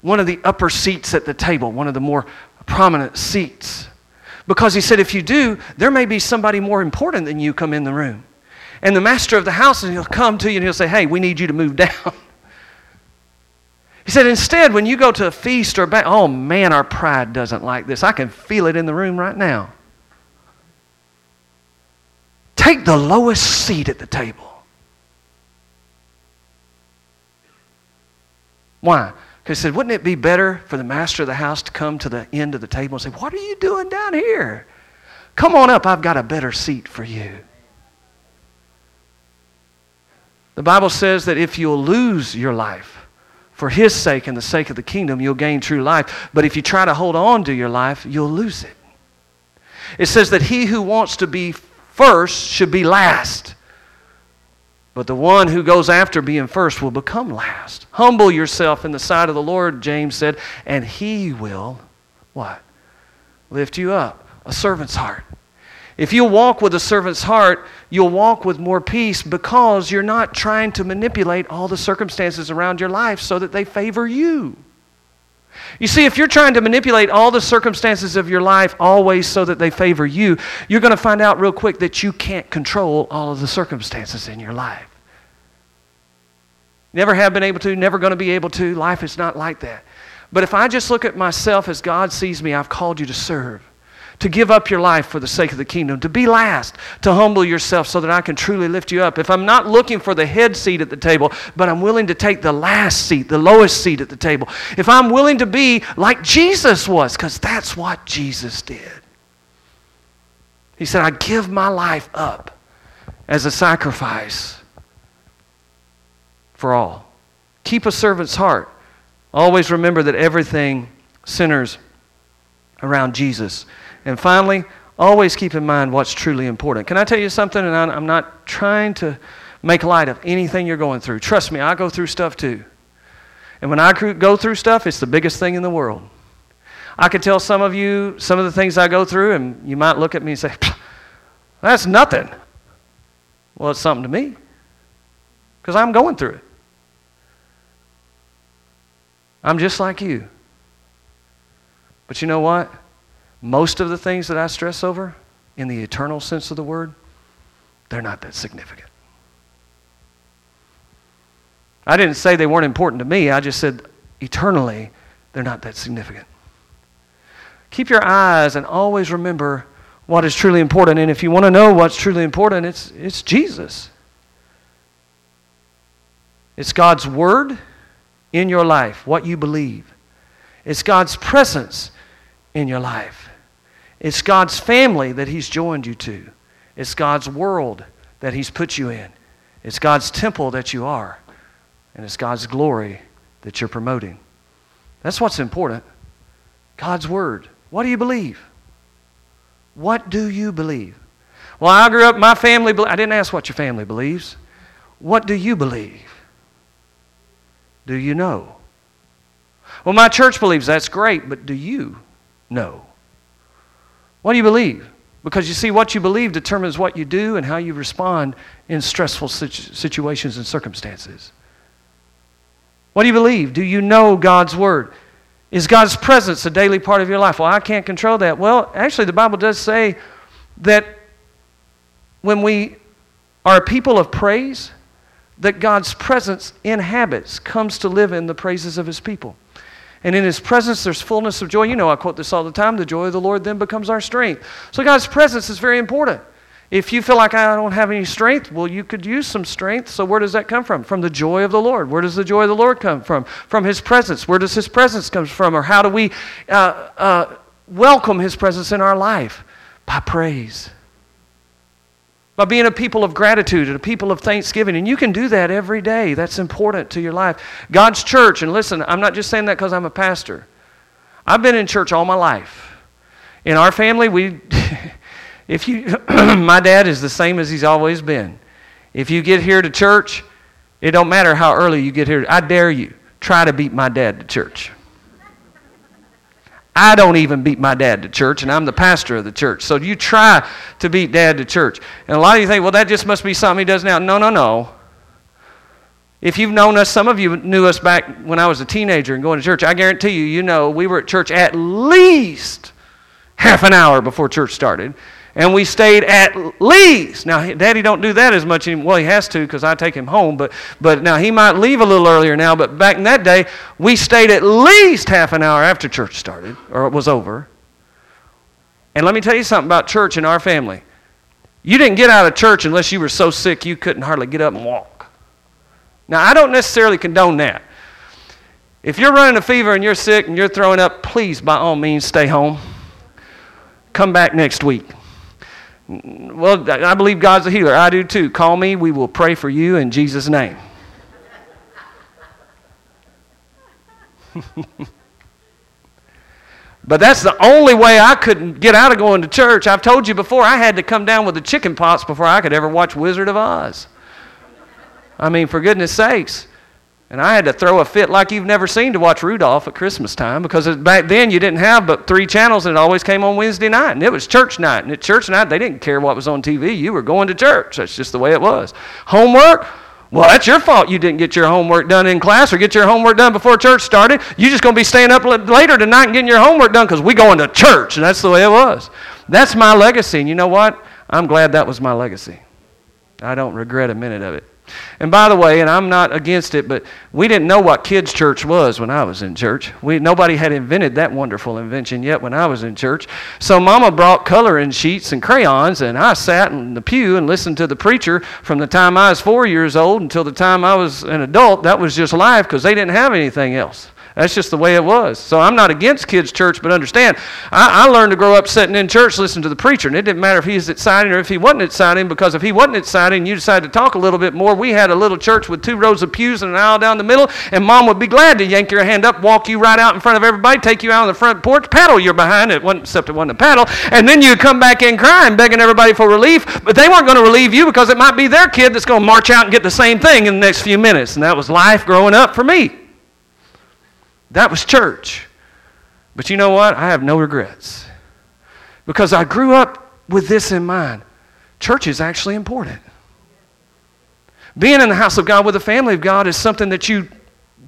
one of the upper seats at the table, one of the more prominent seats. Because he said, if you do, there may be somebody more important than you come in the room. And the master of the house, and he'll come to you and he'll say, hey, we need you to move *laughs* down. He said, instead, when you go to a feast or back, oh man, our pride doesn't like this. I can feel it in the room right now. Take the lowest seat at the table. Why? Because he said, Wouldn't it be better for the master of the house to come to the end of the table and say, What are you doing down here? Come on up, I've got a better seat for you. The Bible says that if you'll lose your life for His sake and the sake of the kingdom, you'll gain true life. But if you try to hold on to your life, you'll lose it. It says that he who wants to be first should be last. But the one who goes after being first will become last. Humble yourself in the sight of the Lord, James said, and he will, what? Lift you up. A servant's heart. If you walk with a servant's heart, you'll walk with more peace because you're not trying to manipulate all the circumstances around your life so that they favor you. You see, if you're trying to manipulate all the circumstances of your life always so that they favor you, you're going to find out real quick that you can't control all of the circumstances in your life. Never have been able to, never going to be able to. Life is not like that. But if I just look at myself as God sees me, I've called you to serve to give up your life for the sake of the kingdom, to be last, to humble yourself so that I can truly lift you up. If I'm not looking for the head seat at the table, but I'm willing to take the last seat, the lowest seat at the table, if I'm willing to be like Jesus was, because that's what Jesus did. He said, I give my life up as a sacrifice for all. Keep a servant's heart. Always remember that everything centers around Jesus. And finally, always keep in mind what's truly important. Can I tell you something? And I'm not trying to make light of anything you're going through. Trust me, I go through stuff too. And when I go through stuff, it's the biggest thing in the world. I could tell some of you some of the things I go through, and you might look at me and say, That's nothing. Well, it's something to me because I'm going through it. I'm just like you. But you know what? Most of the things that I stress over, in the eternal sense of the word, they're not that significant. I didn't say they weren't important to me, I just said eternally, they're not that significant. Keep your eyes and always remember what is truly important. And if you want to know what's truly important, it's, it's Jesus. It's God's Word in your life, what you believe. It's God's presence in your life. It's God's family that He's joined you to. It's God's world that He's put you in. It's God's temple that you are. And it's God's glory that you're promoting. That's what's important. God's Word. What do you believe? What do you believe? Well, I grew up, my family, I didn't ask what your family believes. What do you believe? Do you know? Well, my church believes that's great, but do you know? What do you believe? Because you see, what you believe determines what you do and how you respond in stressful situations and circumstances. What do you believe? Do you know God's Word? Is God's presence a daily part of your life? Well, I can't control that. Well, actually, the Bible does say that when we are a people of praise, that God's presence inhabits, comes to live in the praises of His people. And in His presence, there's fullness of joy. You know, I quote this all the time the joy of the Lord then becomes our strength. So, God's presence is very important. If you feel like I don't have any strength, well, you could use some strength. So, where does that come from? From the joy of the Lord. Where does the joy of the Lord come from? From His presence. Where does His presence come from? Or how do we uh, uh, welcome His presence in our life? By praise by being a people of gratitude and a people of thanksgiving. And you can do that every day. That's important to your life. God's church, and listen, I'm not just saying that because I'm a pastor. I've been in church all my life. In our family, we, *laughs* if you, *clears throat* my dad is the same as he's always been. If you get here to church, it don't matter how early you get here. I dare you, try to beat my dad to church. I don't even beat my dad to church, and I'm the pastor of the church. So you try to beat dad to church. And a lot of you think, well, that just must be something he does now. No, no, no. If you've known us, some of you knew us back when I was a teenager and going to church. I guarantee you, you know, we were at church at least half an hour before church started and we stayed at least now daddy don't do that as much anymore. Well he has to because i take him home but but now he might leave a little earlier now but back in that day we stayed at least half an hour after church started or it was over. And let me tell you something about church in our family. You didn't get out of church unless you were so sick you couldn't hardly get up and walk. Now i don't necessarily condone that. If you're running a fever and you're sick and you're throwing up please by all means stay home. Come back next week well, I believe God's a healer. I do too. Call me. We will pray for you in Jesus' name. *laughs* but that's the only way I couldn't get out of going to church. I've told you before, I had to come down with the chicken pox before I could ever watch Wizard of Oz. I mean, for goodness sakes. And I had to throw a fit like you've never seen to watch Rudolph at Christmas time because back then you didn't have but three channels and it always came on Wednesday night. And it was church night. And at church night, they didn't care what was on TV. You were going to church. That's just the way it was. Homework? Well, that's your fault you didn't get your homework done in class or get your homework done before church started. You're just going to be staying up later tonight and getting your homework done because we going to church. And that's the way it was. That's my legacy. And you know what? I'm glad that was my legacy. I don't regret a minute of it. And by the way, and I'm not against it, but we didn't know what kids' church was when I was in church. We, nobody had invented that wonderful invention yet when I was in church. So Mama brought coloring sheets and crayons, and I sat in the pew and listened to the preacher from the time I was four years old until the time I was an adult. That was just life because they didn't have anything else. That's just the way it was. So I'm not against kids' church, but understand, I, I, learned to grow up sitting in church listening to the preacher. And it didn't matter if he was exciting or if he wasn't exciting, because if he wasn't exciting you decided to talk a little bit more, we had a little church with two rows of pews and an aisle down the middle, and mom would be glad to yank your hand up, walk you right out in front of everybody, take you out on the front porch, paddle your behind. It wasn't, except it wasn't a paddle. And then you'd come back in crying, begging everybody for relief, but they weren't going to relieve you because it might be their kid that's going to march out and get the same thing in the next few minutes. And that was life growing up for me. That was church. But you know what? I have no regrets. Because I grew up with this in mind. Church is actually important. Being in the house of God with the family of God is something that you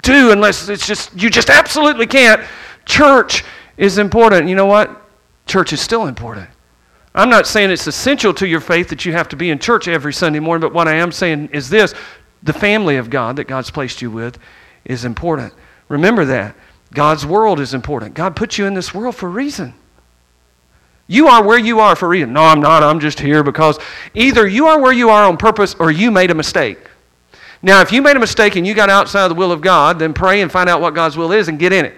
do unless it's just you just absolutely can't. Church is important. You know what? Church is still important. I'm not saying it's essential to your faith that you have to be in church every Sunday morning, but what I am saying is this the family of God that God's placed you with is important. Remember that. God's world is important. God put you in this world for a reason. You are where you are for a reason. No, I'm not. I'm just here because either you are where you are on purpose or you made a mistake. Now, if you made a mistake and you got outside of the will of God, then pray and find out what God's will is and get in it.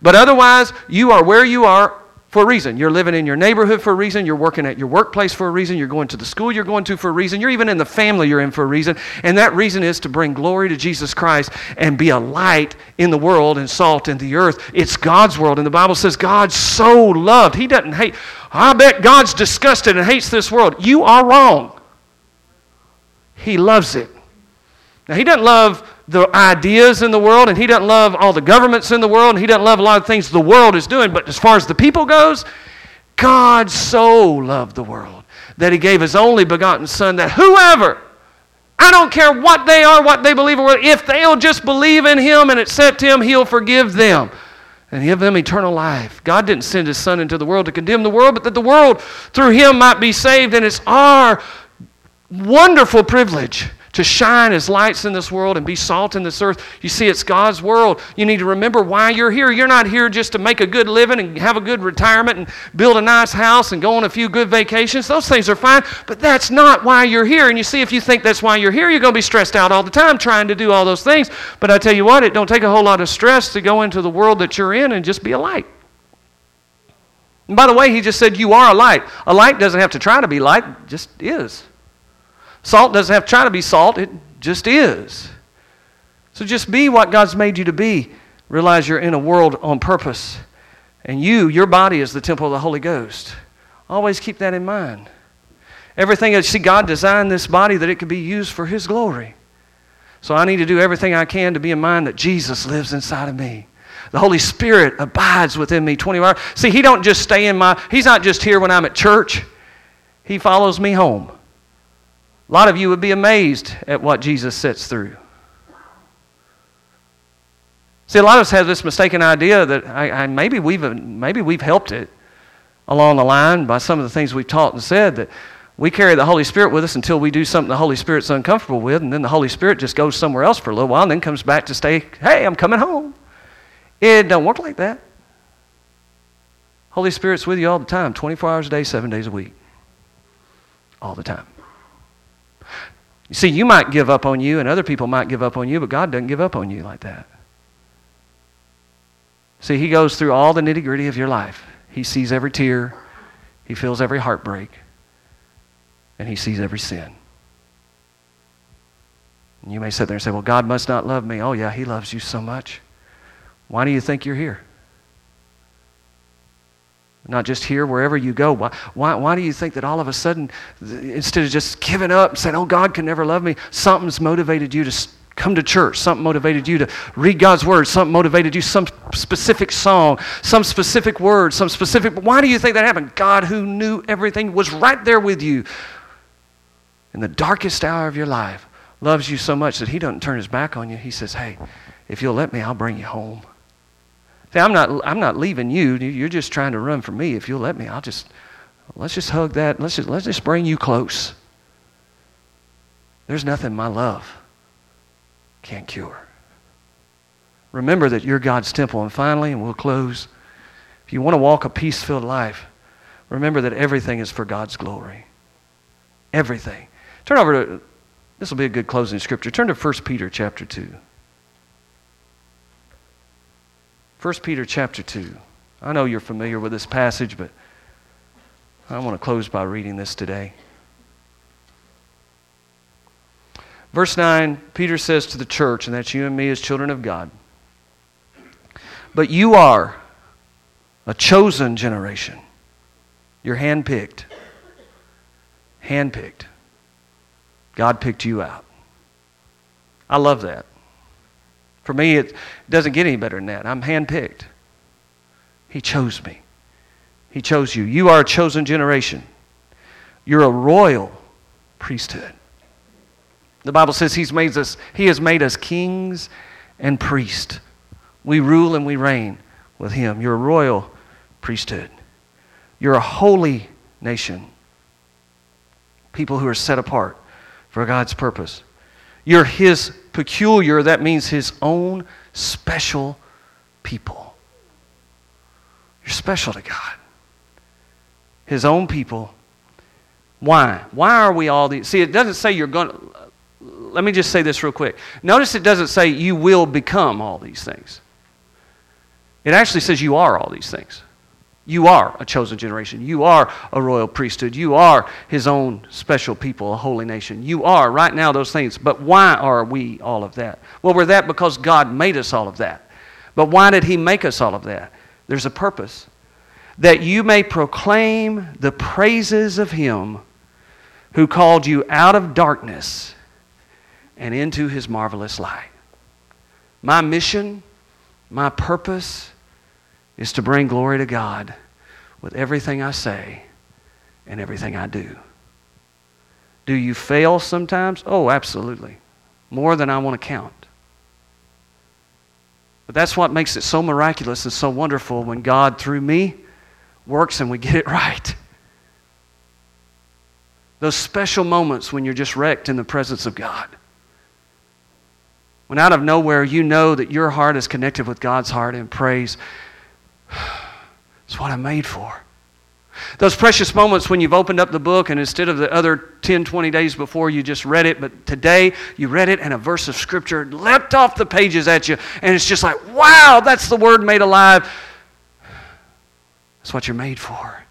But otherwise, you are where you are for a reason. You're living in your neighborhood for a reason. You're working at your workplace for a reason. You're going to the school you're going to for a reason. You're even in the family you're in for a reason. And that reason is to bring glory to Jesus Christ and be a light in the world and salt in the earth. It's God's world. And the Bible says God so loved. He doesn't hate. I bet God's disgusted and hates this world. You are wrong. He loves it. Now, He doesn't love the ideas in the world, and he doesn't love all the governments in the world, and he doesn't love a lot of things the world is doing. But as far as the people goes, God so loved the world that he gave his only begotten Son, that whoever, I don't care what they are, what they believe, or if they'll just believe in him and accept him, he'll forgive them and give them eternal life. God didn't send his Son into the world to condemn the world, but that the world through him might be saved. And it's our wonderful privilege to shine as lights in this world and be salt in this earth. You see, it's God's world. You need to remember why you're here. You're not here just to make a good living and have a good retirement and build a nice house and go on a few good vacations. Those things are fine, but that's not why you're here. And you see, if you think that's why you're here, you're going to be stressed out all the time trying to do all those things. But I tell you what, it don't take a whole lot of stress to go into the world that you're in and just be a light. And by the way, he just said you are a light. A light doesn't have to try to be light, just is. Salt doesn't have to try to be salt, it just is. So just be what God's made you to be. Realize you're in a world on purpose. And you, your body, is the temple of the Holy Ghost. Always keep that in mind. Everything, see, God designed this body that it could be used for His glory. So I need to do everything I can to be in mind that Jesus lives inside of me. The Holy Spirit abides within me 24 hours. See, He don't just stay in my, He's not just here when I'm at church. He follows me home. A lot of you would be amazed at what Jesus sets through. See, a lot of us have this mistaken idea that I, I, maybe, we've, maybe we've helped it along the line by some of the things we've taught and said that we carry the Holy Spirit with us until we do something the Holy Spirit's uncomfortable with, and then the Holy Spirit just goes somewhere else for a little while and then comes back to stay, hey, I'm coming home. It don't work like that. Holy Spirit's with you all the time, 24 hours a day, seven days a week. All the time. You see, you might give up on you, and other people might give up on you, but God doesn't give up on you like that. See, He goes through all the nitty gritty of your life. He sees every tear, He feels every heartbreak, and He sees every sin. And you may sit there and say, Well, God must not love me. Oh, yeah, He loves you so much. Why do you think you're here? Not just here, wherever you go. Why, why, why do you think that all of a sudden, instead of just giving up and saying, oh, God can never love me, something's motivated you to come to church. Something motivated you to read God's word. Something motivated you, some specific song, some specific word, some specific. Why do you think that happened? God, who knew everything, was right there with you in the darkest hour of your life, loves you so much that He doesn't turn His back on you. He says, Hey, if you'll let me, I'll bring you home. See, I'm not, I'm not leaving you. You're just trying to run from me. If you'll let me, I'll just, let's just hug that. Let's just, let's just bring you close. There's nothing my love can't cure. Remember that you're God's temple. And finally, and we'll close, if you want to walk a peace filled life, remember that everything is for God's glory. Everything. Turn over to, this will be a good closing scripture. Turn to 1 Peter chapter 2. 1 Peter chapter 2. I know you're familiar with this passage, but I want to close by reading this today. Verse 9, Peter says to the church, and that's you and me as children of God, but you are a chosen generation. You're handpicked. Handpicked. God picked you out. I love that. For me, it doesn't get any better than that. I'm handpicked. He chose me. He chose you. You are a chosen generation. You're a royal priesthood. The Bible says he's made us, He has made us kings and priests. We rule and we reign with Him. You're a royal priesthood. You're a holy nation. People who are set apart for God's purpose. You're His peculiar, that means His own special people. You're special to God. His own people. Why? Why are we all these? See, it doesn't say you're going to. Let me just say this real quick. Notice it doesn't say you will become all these things. It actually says you are all these things. You are a chosen generation. You are a royal priesthood. You are his own special people, a holy nation. You are right now those things. But why are we all of that? Well, we're that because God made us all of that. But why did he make us all of that? There's a purpose. That you may proclaim the praises of him who called you out of darkness and into his marvelous light. My mission, my purpose, is to bring glory to God with everything I say and everything I do. Do you fail sometimes? Oh, absolutely. More than I want to count. But that's what makes it so miraculous and so wonderful when God, through me, works and we get it *laughs* right. Those special moments when you're just wrecked in the presence of God. When out of nowhere you know that your heart is connected with God's heart and praise. It's what I'm made for. Those precious moments when you've opened up the book and instead of the other 10, 20 days before, you just read it, but today you read it and a verse of Scripture leapt off the pages at you, and it's just like, wow, that's the Word made alive. That's what you're made for.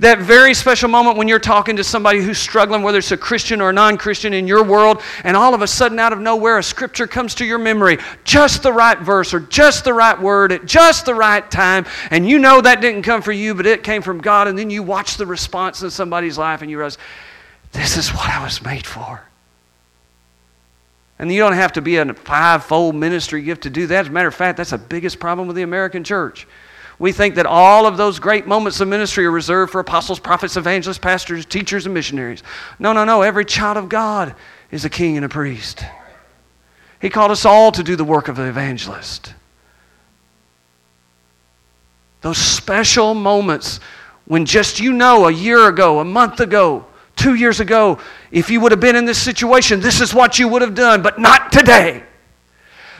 That very special moment when you're talking to somebody who's struggling, whether it's a Christian or a non Christian in your world, and all of a sudden, out of nowhere, a scripture comes to your memory, just the right verse or just the right word at just the right time, and you know that didn't come from you, but it came from God, and then you watch the response in somebody's life and you realize, this is what I was made for. And you don't have to be a five-fold ministry gift to do that. As a matter of fact, that's the biggest problem with the American church. We think that all of those great moments of ministry are reserved for apostles, prophets, evangelists, pastors, teachers, and missionaries. No, no, no. Every child of God is a king and a priest. He called us all to do the work of the evangelist. Those special moments when just you know a year ago, a month ago, two years ago, if you would have been in this situation, this is what you would have done, but not today.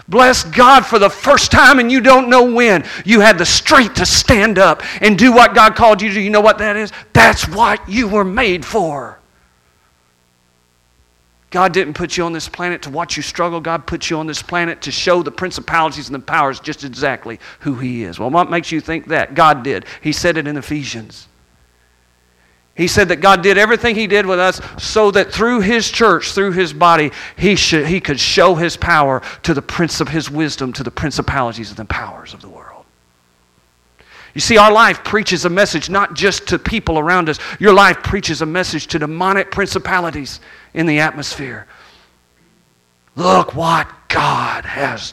Bless God for the first time and you don't know when. You had the strength to stand up and do what God called you to. You know what that is? That's what you were made for. God didn't put you on this planet to watch you struggle. God put you on this planet to show the principalities and the powers just exactly who He is. Well, what makes you think that? God did. He said it in Ephesians. He said that God did everything He did with us so that through His church, through His body, He, should, he could show His power to the Prince of His wisdom, to the principalities and the powers of the world. You see, our life preaches a message not just to people around us, your life preaches a message to demonic principalities in the atmosphere. Look what God has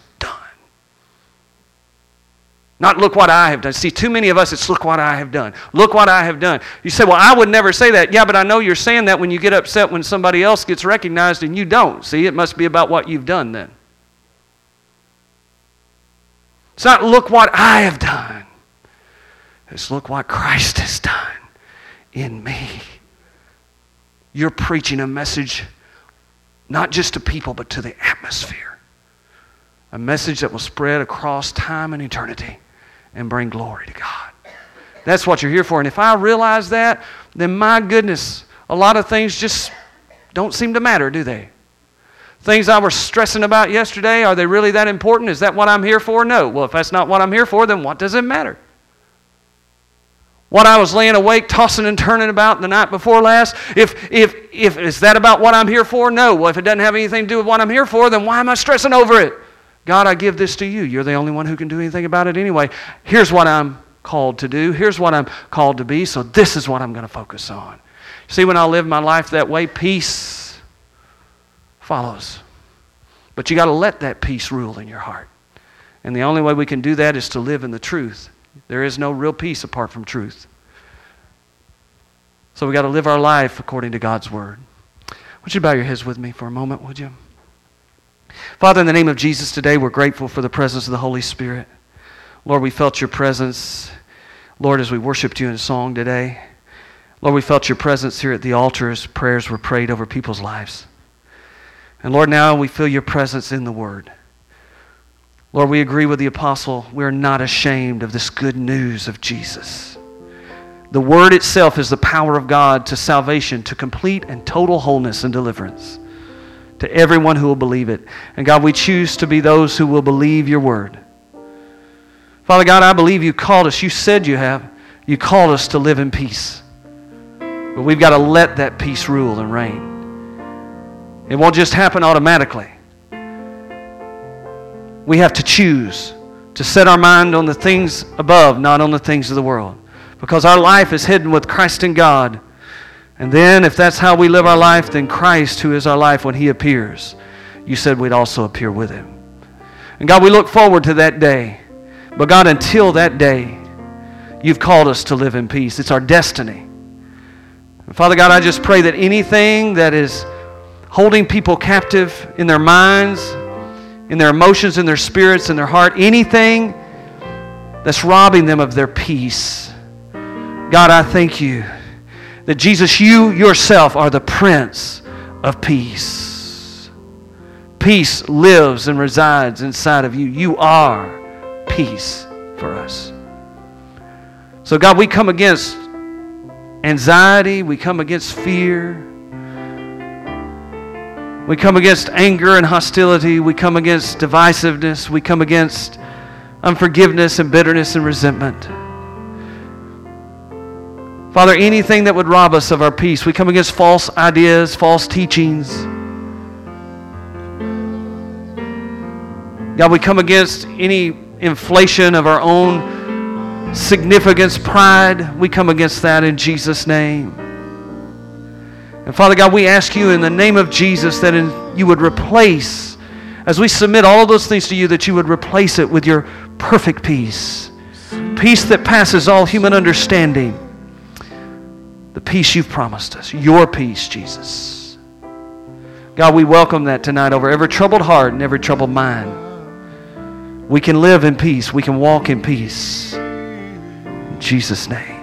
not look what I have done. See, too many of us, it's look what I have done. Look what I have done. You say, well, I would never say that. Yeah, but I know you're saying that when you get upset when somebody else gets recognized and you don't. See, it must be about what you've done then. It's not look what I have done. It's look what Christ has done in me. You're preaching a message not just to people, but to the atmosphere. A message that will spread across time and eternity and bring glory to God. That's what you're here for. And if I realize that, then my goodness, a lot of things just don't seem to matter, do they? Things I was stressing about yesterday, are they really that important? Is that what I'm here for? No. Well, if that's not what I'm here for, then what does it matter? What I was laying awake, tossing and turning about the night before last, if, if, if is that about what I'm here for? No. Well, if it doesn't have anything to do with what I'm here for, then why am I stressing over it? God, I give this to you. You're the only one who can do anything about it anyway. Here's what I'm called to do. Here's what I'm called to be. So this is what I'm going to focus on. See, when I live my life that way, peace follows. But you got to let that peace rule in your heart. And the only way we can do that is to live in the truth. There is no real peace apart from truth. So we got to live our life according to God's word. Would you bow your heads with me for a moment, would you? Father, in the name of Jesus today, we're grateful for the presence of the Holy Spirit. Lord, we felt your presence, Lord, as we worshiped you in song today. Lord, we felt your presence here at the altar as prayers were prayed over people's lives. And Lord, now we feel your presence in the Word. Lord, we agree with the apostle. We're not ashamed of this good news of Jesus. The Word itself is the power of God to salvation, to complete and total wholeness and deliverance to everyone who will believe it. And God, we choose to be those who will believe your word. Father God, I believe you called us. You said you have. You called us to live in peace. But we've got to let that peace rule and reign. It won't just happen automatically. We have to choose to set our mind on the things above, not on the things of the world. Because our life is hidden with Christ in God. And then, if that's how we live our life, then Christ, who is our life when He appears, you said we'd also appear with Him. And God, we look forward to that day. But God, until that day, you've called us to live in peace. It's our destiny. And Father God, I just pray that anything that is holding people captive in their minds, in their emotions, in their spirits, in their heart, anything that's robbing them of their peace, God, I thank you that Jesus, you yourself are the Prince of Peace. Peace lives and resides inside of you. You are peace for us. So, God, we come against anxiety, we come against fear. We come against anger and hostility. We come against divisiveness. We come against unforgiveness and bitterness and resentment. Father, anything that would rob us of our peace, we come against false ideas, false teachings. God, we come against any inflation of our own significance, pride. We come against that in Jesus' name. And Father God, we ask you in the name of Jesus that in, you would replace, as we submit all those things to you, that you would replace it with your perfect peace. Peace that passes all human understanding. The peace you've promised us. Your peace, Jesus. God, we welcome that tonight over every troubled heart and every troubled mind. We can live in peace. We can walk in peace. In Jesus' name.